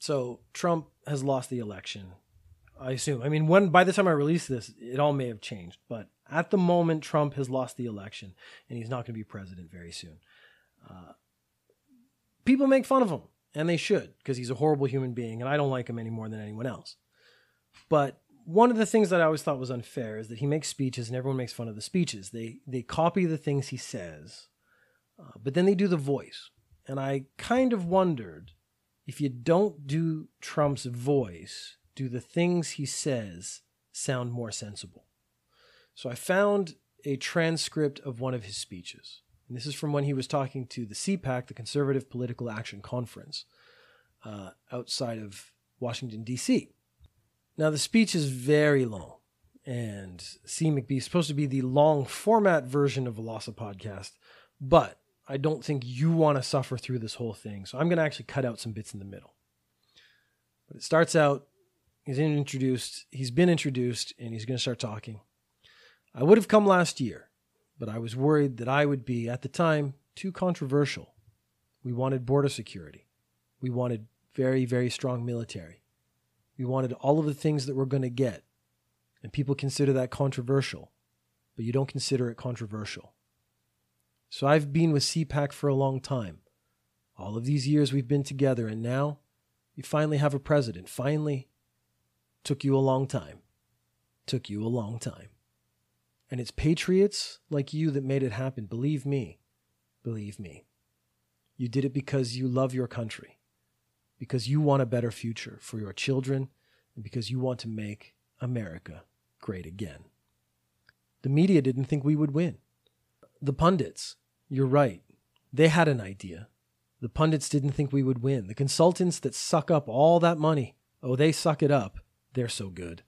So Trump has lost the election. I assume. I mean, when by the time I release this, it all may have changed. But at the moment, Trump has lost the election, and he's not going to be president very soon. Uh, people make fun of him, and they should, because he's a horrible human being, and I don't like him any more than anyone else. But one of the things that I always thought was unfair is that he makes speeches, and everyone makes fun of the speeches. They they copy the things he says, uh, but then they do the voice, and I kind of wondered if you don't do Trump's voice do the things he says sound more sensible? So I found a transcript of one of his speeches. And this is from when he was talking to the CPAC, the Conservative Political Action Conference, uh, outside of Washington, D.C. Now, the speech is very long, and CMcB is supposed to be the long format version of a Lossa podcast, but I don't think you want to suffer through this whole thing. So I'm going to actually cut out some bits in the middle. But it starts out He's introduced. He's been introduced, and he's going to start talking. I would have come last year, but I was worried that I would be, at the time, too controversial. We wanted border security. We wanted very, very strong military. We wanted all of the things that we're going to get. And people consider that controversial, but you don't consider it controversial. So I've been with CPAC for a long time. All of these years we've been together, and now you finally have a president. Finally, Took you a long time. Took you a long time. And it's patriots like you that made it happen. Believe me. Believe me. You did it because you love your country, because you want a better future for your children, and because you want to make America great again. The media didn't think we would win. The pundits, you're right, they had an idea. The pundits didn't think we would win. The consultants that suck up all that money, oh, they suck it up they're so good.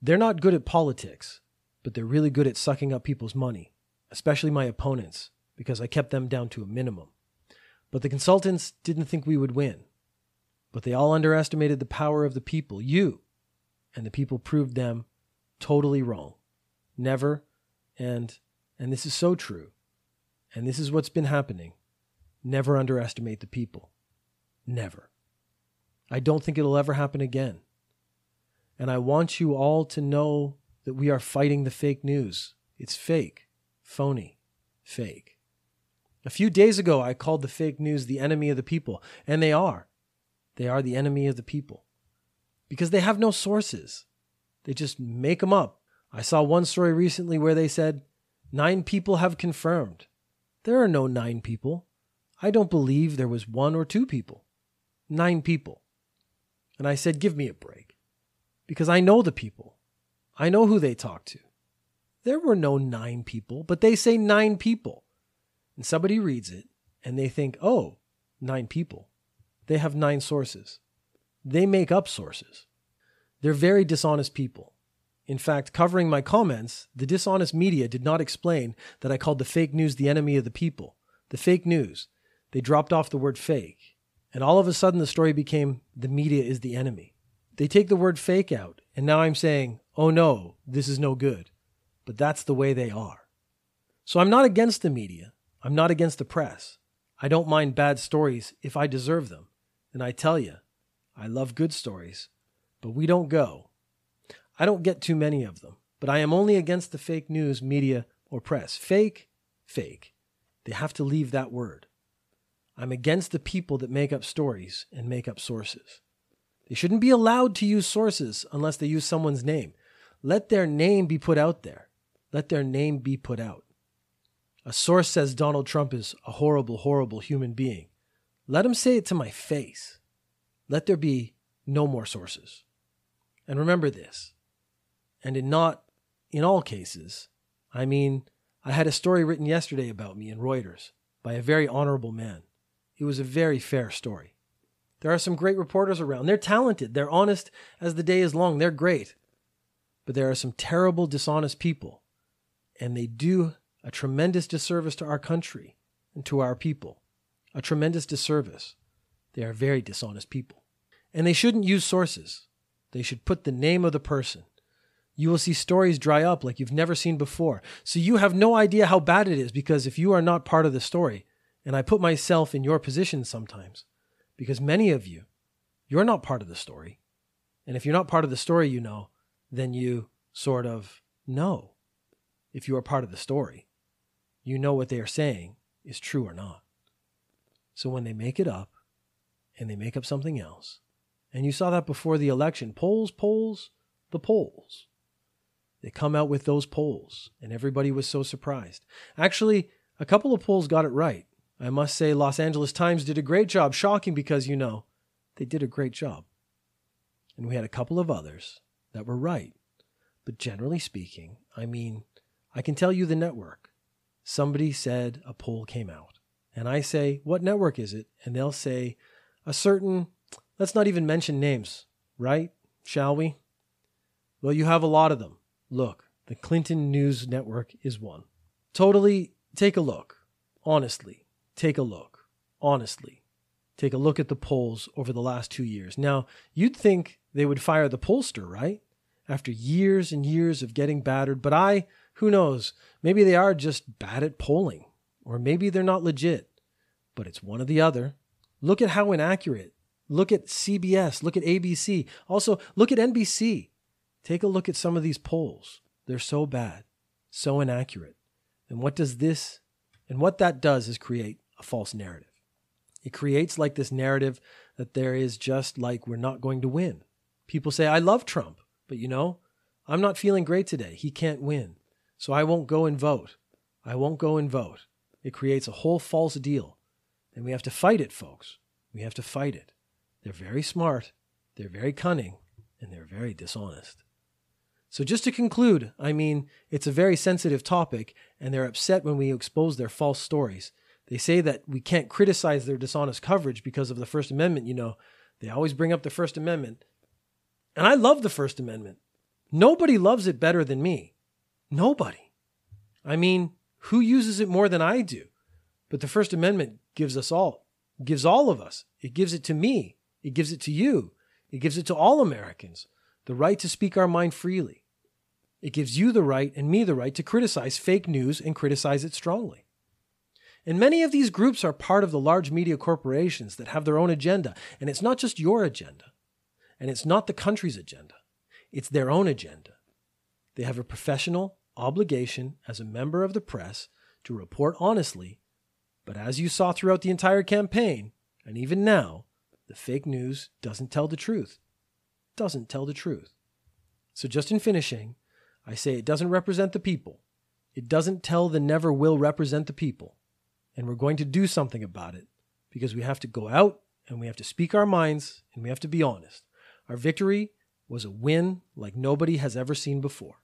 They're not good at politics, but they're really good at sucking up people's money, especially my opponents, because I kept them down to a minimum. But the consultants didn't think we would win. But they all underestimated the power of the people, you, and the people proved them totally wrong. Never, and and this is so true. And this is what's been happening. Never underestimate the people. Never. I don't think it'll ever happen again. And I want you all to know that we are fighting the fake news. It's fake, phony, fake. A few days ago, I called the fake news the enemy of the people, and they are. They are the enemy of the people because they have no sources. They just make them up. I saw one story recently where they said nine people have confirmed. There are no nine people. I don't believe there was one or two people. Nine people. And I said, Give me a break because I know the people. I know who they talk to. There were no nine people, but they say nine people. And somebody reads it and they think, oh, nine people. They have nine sources. They make up sources. They're very dishonest people. In fact, covering my comments, the dishonest media did not explain that I called the fake news the enemy of the people. The fake news. They dropped off the word fake. And all of a sudden, the story became the media is the enemy. They take the word fake out, and now I'm saying, oh no, this is no good. But that's the way they are. So I'm not against the media. I'm not against the press. I don't mind bad stories if I deserve them. And I tell you, I love good stories, but we don't go. I don't get too many of them, but I am only against the fake news, media, or press. Fake, fake. They have to leave that word. I'm against the people that make up stories and make up sources. They shouldn't be allowed to use sources unless they use someone's name. Let their name be put out there. Let their name be put out. A source says Donald Trump is a horrible, horrible human being. Let him say it to my face. Let there be no more sources. And remember this, and in not in all cases, I mean, I had a story written yesterday about me in Reuters by a very honorable man. It was a very fair story. There are some great reporters around. They're talented. They're honest as the day is long. They're great. But there are some terrible, dishonest people. And they do a tremendous disservice to our country and to our people. A tremendous disservice. They are very dishonest people. And they shouldn't use sources. They should put the name of the person. You will see stories dry up like you've never seen before. So you have no idea how bad it is because if you are not part of the story, and I put myself in your position sometimes, because many of you you're not part of the story. And if you're not part of the story, you know, then you sort of know if you are part of the story. You know what they are saying is true or not. So when they make it up and they make up something else, and you saw that before the election, polls, polls, the polls. They come out with those polls, and everybody was so surprised. Actually, a couple of polls got it right. I must say, Los Angeles Times did a great job. Shocking because, you know, they did a great job. And we had a couple of others that were right. But generally speaking, I mean, I can tell you the network. Somebody said a poll came out. And I say, What network is it? And they'll say, A certain, let's not even mention names, right? Shall we? Well, you have a lot of them. Look, the Clinton News Network is one. Totally take a look. Honestly, take a look. Honestly, take a look at the polls over the last two years. Now, you'd think they would fire the pollster, right? After years and years of getting battered. But I, who knows, maybe they are just bad at polling, or maybe they're not legit. But it's one or the other. Look at how inaccurate. Look at CBS. Look at ABC. Also, look at NBC. Take a look at some of these polls. They're so bad, so inaccurate. And what does this, and what that does is create a false narrative. It creates like this narrative that there is just like we're not going to win. People say, I love Trump, but you know, I'm not feeling great today. He can't win. So I won't go and vote. I won't go and vote. It creates a whole false deal. And we have to fight it, folks. We have to fight it. They're very smart, they're very cunning, and they're very dishonest. So, just to conclude, I mean, it's a very sensitive topic, and they're upset when we expose their false stories. They say that we can't criticize their dishonest coverage because of the First Amendment. You know, they always bring up the First Amendment. And I love the First Amendment. Nobody loves it better than me. Nobody. I mean, who uses it more than I do? But the First Amendment gives us all, gives all of us. It gives it to me. It gives it to you. It gives it to all Americans the right to speak our mind freely. It gives you the right and me the right to criticize fake news and criticize it strongly. And many of these groups are part of the large media corporations that have their own agenda. And it's not just your agenda, and it's not the country's agenda, it's their own agenda. They have a professional obligation as a member of the press to report honestly. But as you saw throughout the entire campaign, and even now, the fake news doesn't tell the truth doesn't tell the truth. So, just in finishing, I say it doesn't represent the people. It doesn't tell the never will represent the people. And we're going to do something about it because we have to go out and we have to speak our minds and we have to be honest. Our victory was a win like nobody has ever seen before.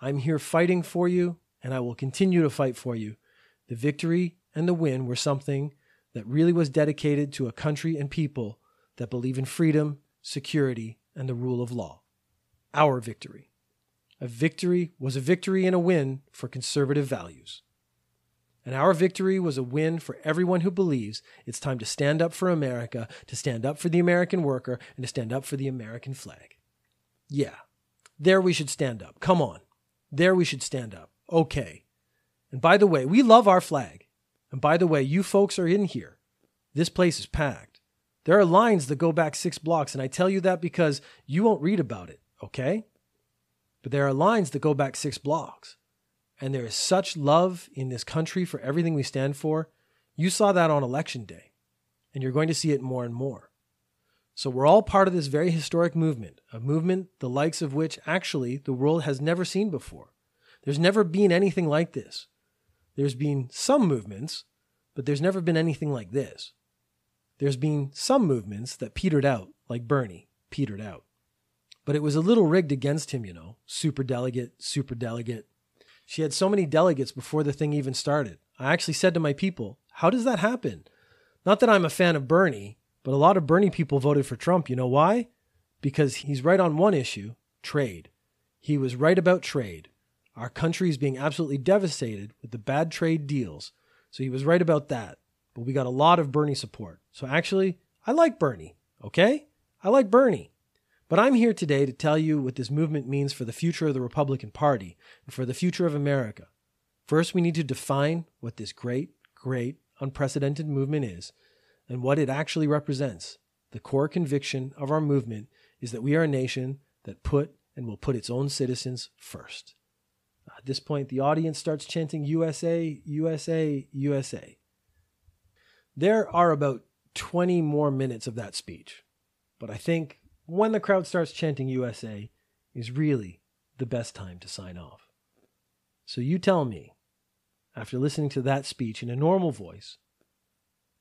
I'm here fighting for you and I will continue to fight for you. The victory and the win were something that really was dedicated to a country and people that believe in freedom, security, and the rule of law. Our victory. A victory was a victory and a win for conservative values. And our victory was a win for everyone who believes it's time to stand up for America, to stand up for the American worker, and to stand up for the American flag. Yeah, there we should stand up. Come on. There we should stand up. Okay. And by the way, we love our flag. And by the way, you folks are in here. This place is packed. There are lines that go back six blocks, and I tell you that because you won't read about it, okay? But there are lines that go back six blocks. And there is such love in this country for everything we stand for. You saw that on election day, and you're going to see it more and more. So we're all part of this very historic movement, a movement the likes of which actually the world has never seen before. There's never been anything like this. There's been some movements, but there's never been anything like this. There's been some movements that petered out, like Bernie petered out. But it was a little rigged against him, you know. Super delegate, super delegate. She had so many delegates before the thing even started. I actually said to my people, How does that happen? Not that I'm a fan of Bernie, but a lot of Bernie people voted for Trump. You know why? Because he's right on one issue trade. He was right about trade. Our country is being absolutely devastated with the bad trade deals. So he was right about that but we got a lot of Bernie support. So actually, I like Bernie, okay? I like Bernie. But I'm here today to tell you what this movement means for the future of the Republican Party and for the future of America. First, we need to define what this great, great, unprecedented movement is and what it actually represents. the core conviction of our movement is that we are a nation that put and will put its own citizens first. At this point, the audience starts chanting USA, USA, USA. There are about 20 more minutes of that speech, but I think when the crowd starts chanting USA is really the best time to sign off. So you tell me, after listening to that speech in a normal voice,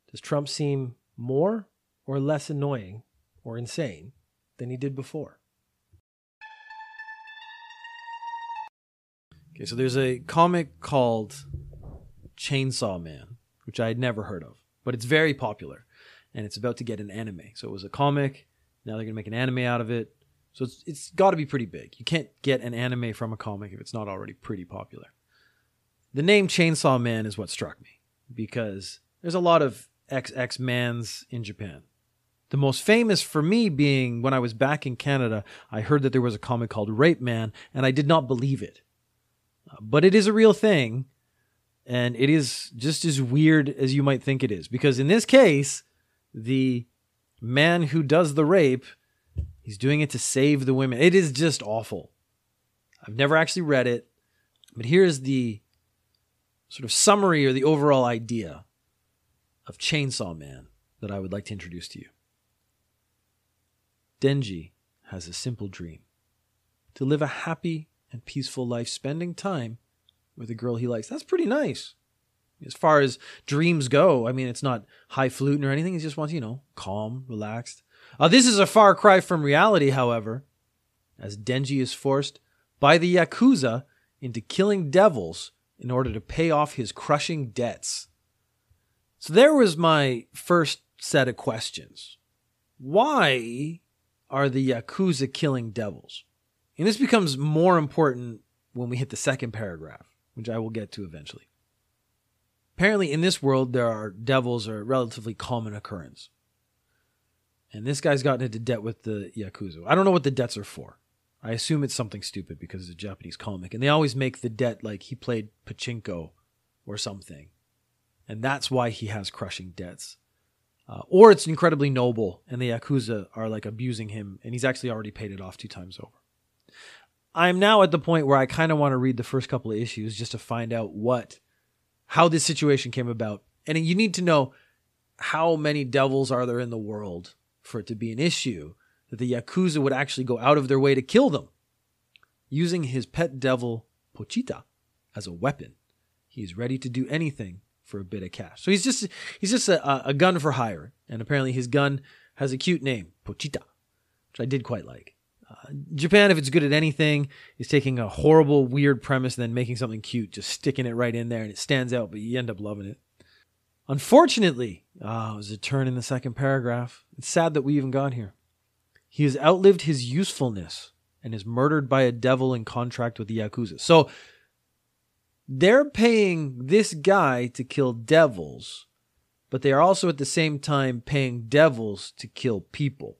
does Trump seem more or less annoying or insane than he did before? Okay, so there's a comic called Chainsaw Man, which I had never heard of, but it's very popular and it's about to get an anime. So it was a comic, now they're going to make an anime out of it. So it's it's got to be pretty big. You can't get an anime from a comic if it's not already pretty popular. The name Chainsaw Man is what struck me because there's a lot of XX mans in Japan. The most famous for me being when I was back in Canada, I heard that there was a comic called Rape Man, and I did not believe it. Uh, but it is a real thing, and it is just as weird as you might think it is. Because in this case, the man who does the rape, he's doing it to save the women. It is just awful. I've never actually read it, but here's the sort of summary or the overall idea of Chainsaw Man that I would like to introduce to you. Denji has a simple dream to live a happy and peaceful life spending time with a girl he likes. That's pretty nice. As far as dreams go, I mean, it's not high highfalutin or anything. He just wants, you know, calm, relaxed. Uh, this is a far cry from reality, however, as Denji is forced by the Yakuza into killing devils in order to pay off his crushing debts. So there was my first set of questions. Why are the Yakuza killing devils? And this becomes more important when we hit the second paragraph, which I will get to eventually. Apparently, in this world, there are devils are a relatively common occurrence. And this guy's gotten into debt with the Yakuza. I don't know what the debts are for. I assume it's something stupid because it's a Japanese comic. And they always make the debt like he played pachinko or something. And that's why he has crushing debts. Uh, or it's incredibly noble and the Yakuza are like abusing him and he's actually already paid it off two times over. I'm now at the point where I kind of want to read the first couple of issues just to find out what, how this situation came about. And you need to know how many devils are there in the world for it to be an issue that the Yakuza would actually go out of their way to kill them. Using his pet devil, Pochita, as a weapon, he's ready to do anything for a bit of cash. So he's just he's just a, a gun for hire, and apparently his gun has a cute name, Pochita, which I did quite like. Japan, if it's good at anything, is taking a horrible, weird premise and then making something cute, just sticking it right in there, and it stands out, but you end up loving it. Unfortunately, ah, oh, it was a turn in the second paragraph. It's sad that we even got here. He has outlived his usefulness and is murdered by a devil in contract with the Yakuza. So they're paying this guy to kill devils, but they are also at the same time paying devils to kill people.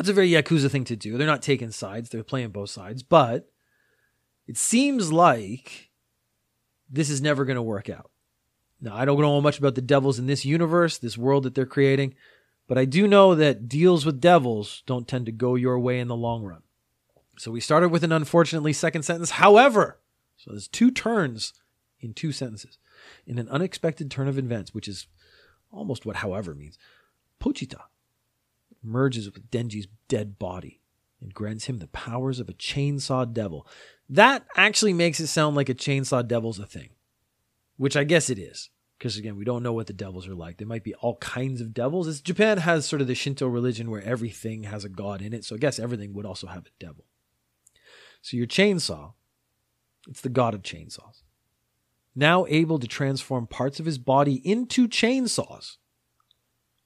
That's a very Yakuza thing to do. They're not taking sides, they're playing both sides, but it seems like this is never going to work out. Now, I don't know much about the devils in this universe, this world that they're creating, but I do know that deals with devils don't tend to go your way in the long run. So we started with an unfortunately second sentence. However, so there's two turns in two sentences. In an unexpected turn of events, which is almost what however means, Pochita merges with Denji's dead body and grants him the powers of a chainsaw devil. That actually makes it sound like a chainsaw devil's a thing, which I guess it is. Because again, we don't know what the devils are like. There might be all kinds of devils. It's, Japan has sort of the Shinto religion where everything has a god in it. So I guess everything would also have a devil. So your chainsaw it's the god of chainsaws. Now able to transform parts of his body into chainsaws,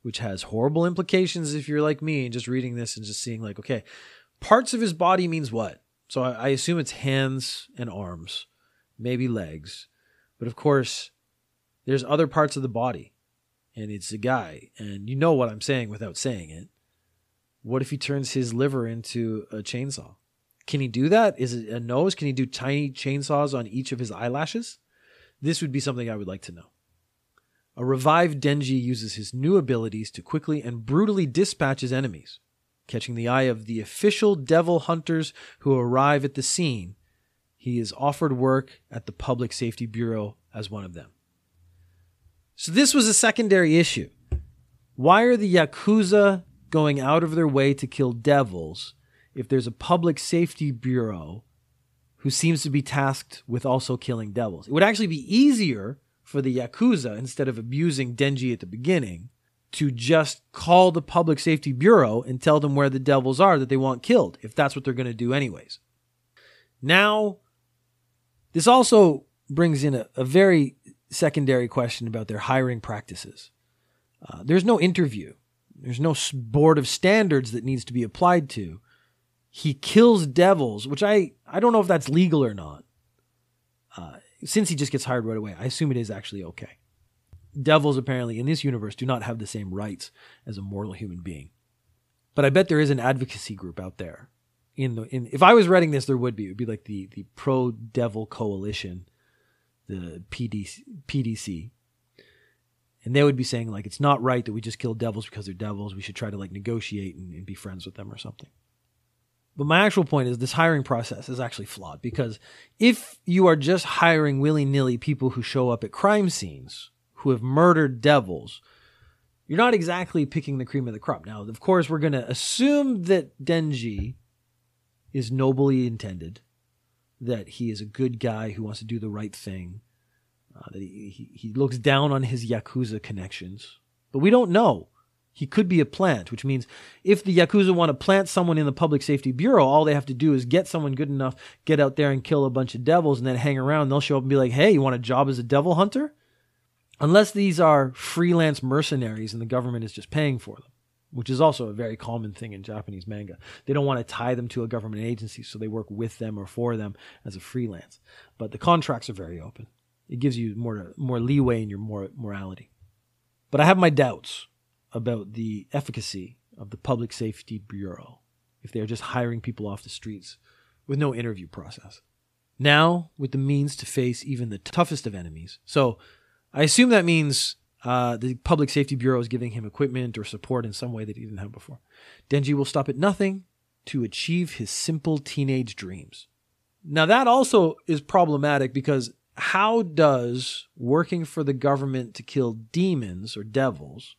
which has horrible implications if you're like me and just reading this and just seeing, like, okay, parts of his body means what? So I, I assume it's hands and arms, maybe legs. But of course, there's other parts of the body, and it's a guy, and you know what I'm saying without saying it. What if he turns his liver into a chainsaw? Can he do that? Is it a nose? Can he do tiny chainsaws on each of his eyelashes? This would be something I would like to know. A revived Denji uses his new abilities to quickly and brutally dispatch his enemies. Catching the eye of the official devil hunters who arrive at the scene, he is offered work at the Public Safety Bureau as one of them. So, this was a secondary issue. Why are the Yakuza going out of their way to kill devils if there's a Public Safety Bureau who seems to be tasked with also killing devils? It would actually be easier for the Yakuza, instead of abusing Denji at the beginning, to just call the Public Safety Bureau and tell them where the devils are that they want killed, if that's what they're going to do, anyways. Now, this also brings in a, a very secondary question about their hiring practices. Uh, there's no interview, there's no board of standards that needs to be applied to. He kills devils, which I, I don't know if that's legal or not. Uh, since he just gets hired right away, I assume it is actually okay. Devils apparently in this universe do not have the same rights as a mortal human being. But I bet there is an advocacy group out there. In the in if I was writing this, there would be. It would be like the the pro devil coalition, the PDC, PDC, and they would be saying like it's not right that we just kill devils because they're devils. We should try to like negotiate and, and be friends with them or something. But my actual point is this hiring process is actually flawed because if you are just hiring willy nilly people who show up at crime scenes who have murdered devils, you're not exactly picking the cream of the crop. Now, of course, we're going to assume that Denji is nobly intended, that he is a good guy who wants to do the right thing, uh, that he, he, he looks down on his Yakuza connections. But we don't know. He could be a plant, which means if the Yakuza want to plant someone in the Public Safety Bureau, all they have to do is get someone good enough, get out there and kill a bunch of devils, and then hang around. They'll show up and be like, hey, you want a job as a devil hunter? Unless these are freelance mercenaries and the government is just paying for them, which is also a very common thing in Japanese manga. They don't want to tie them to a government agency, so they work with them or for them as a freelance. But the contracts are very open. It gives you more more leeway in your morality. But I have my doubts about the efficacy of the Public Safety Bureau if they're just hiring people off the streets with no interview process. Now, with the means to face even the toughest of enemies. So, I assume that means uh, the Public Safety Bureau is giving him equipment or support in some way that he didn't have before. Denji will stop at nothing to achieve his simple teenage dreams. Now, that also is problematic because how does working for the government to kill demons or devils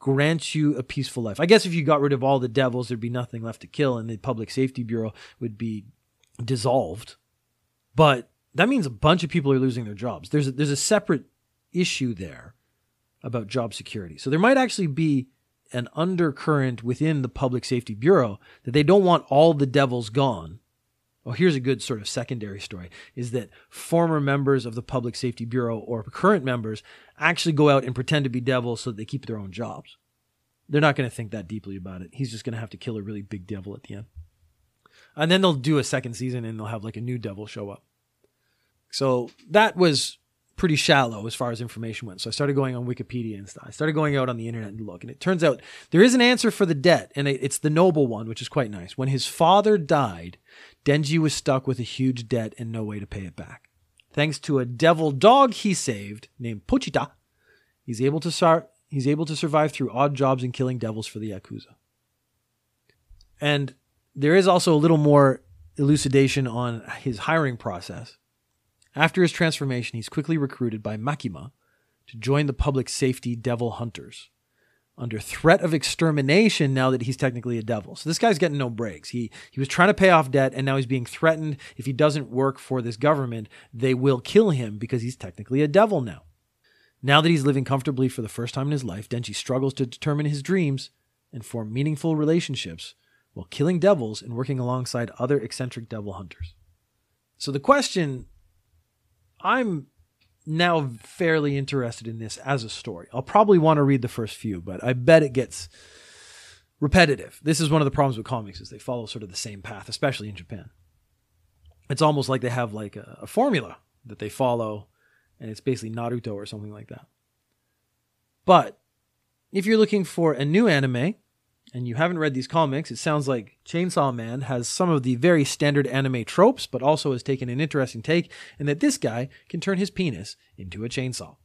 grant you a peaceful life. I guess if you got rid of all the devils, there'd be nothing left to kill, and the Public Safety Bureau would be dissolved. But that means a bunch of people are losing their jobs. There's a, there's a separate issue there about job security. So there might actually be an undercurrent within the Public Safety Bureau that they don't want all the devils gone well, here's a good sort of secondary story is that former members of the Public Safety Bureau or current members actually go out and pretend to be devils so that they keep their own jobs. They're not going to think that deeply about it. He's just going to have to kill a really big devil at the end. And then they'll do a second season and they'll have like a new devil show up. So that was pretty shallow as far as information went. So I started going on Wikipedia and stuff. I started going out on the internet and look, and it turns out there is an answer for the debt, and it's the noble one, which is quite nice. When his father died, Denji was stuck with a huge debt and no way to pay it back. Thanks to a devil dog he saved named Pochita, he's able to start. He's able to survive through odd jobs and killing devils for the Yakuza. And there is also a little more elucidation on his hiring process. After his transformation, he's quickly recruited by Makima to join the public safety devil hunters under threat of extermination now that he's technically a devil. So this guy's getting no breaks. He he was trying to pay off debt and now he's being threatened if he doesn't work for this government, they will kill him because he's technically a devil now. Now that he's living comfortably for the first time in his life, Denji struggles to determine his dreams and form meaningful relationships while killing devils and working alongside other eccentric devil hunters. So the question I'm now fairly interested in this as a story. I'll probably want to read the first few, but I bet it gets repetitive. This is one of the problems with comics is they follow sort of the same path, especially in Japan. It's almost like they have like a, a formula that they follow, and it's basically Naruto or something like that. But if you're looking for a new anime, and you haven't read these comics, it sounds like Chainsaw Man has some of the very standard anime tropes, but also has taken an interesting take in that this guy can turn his penis into a chainsaw.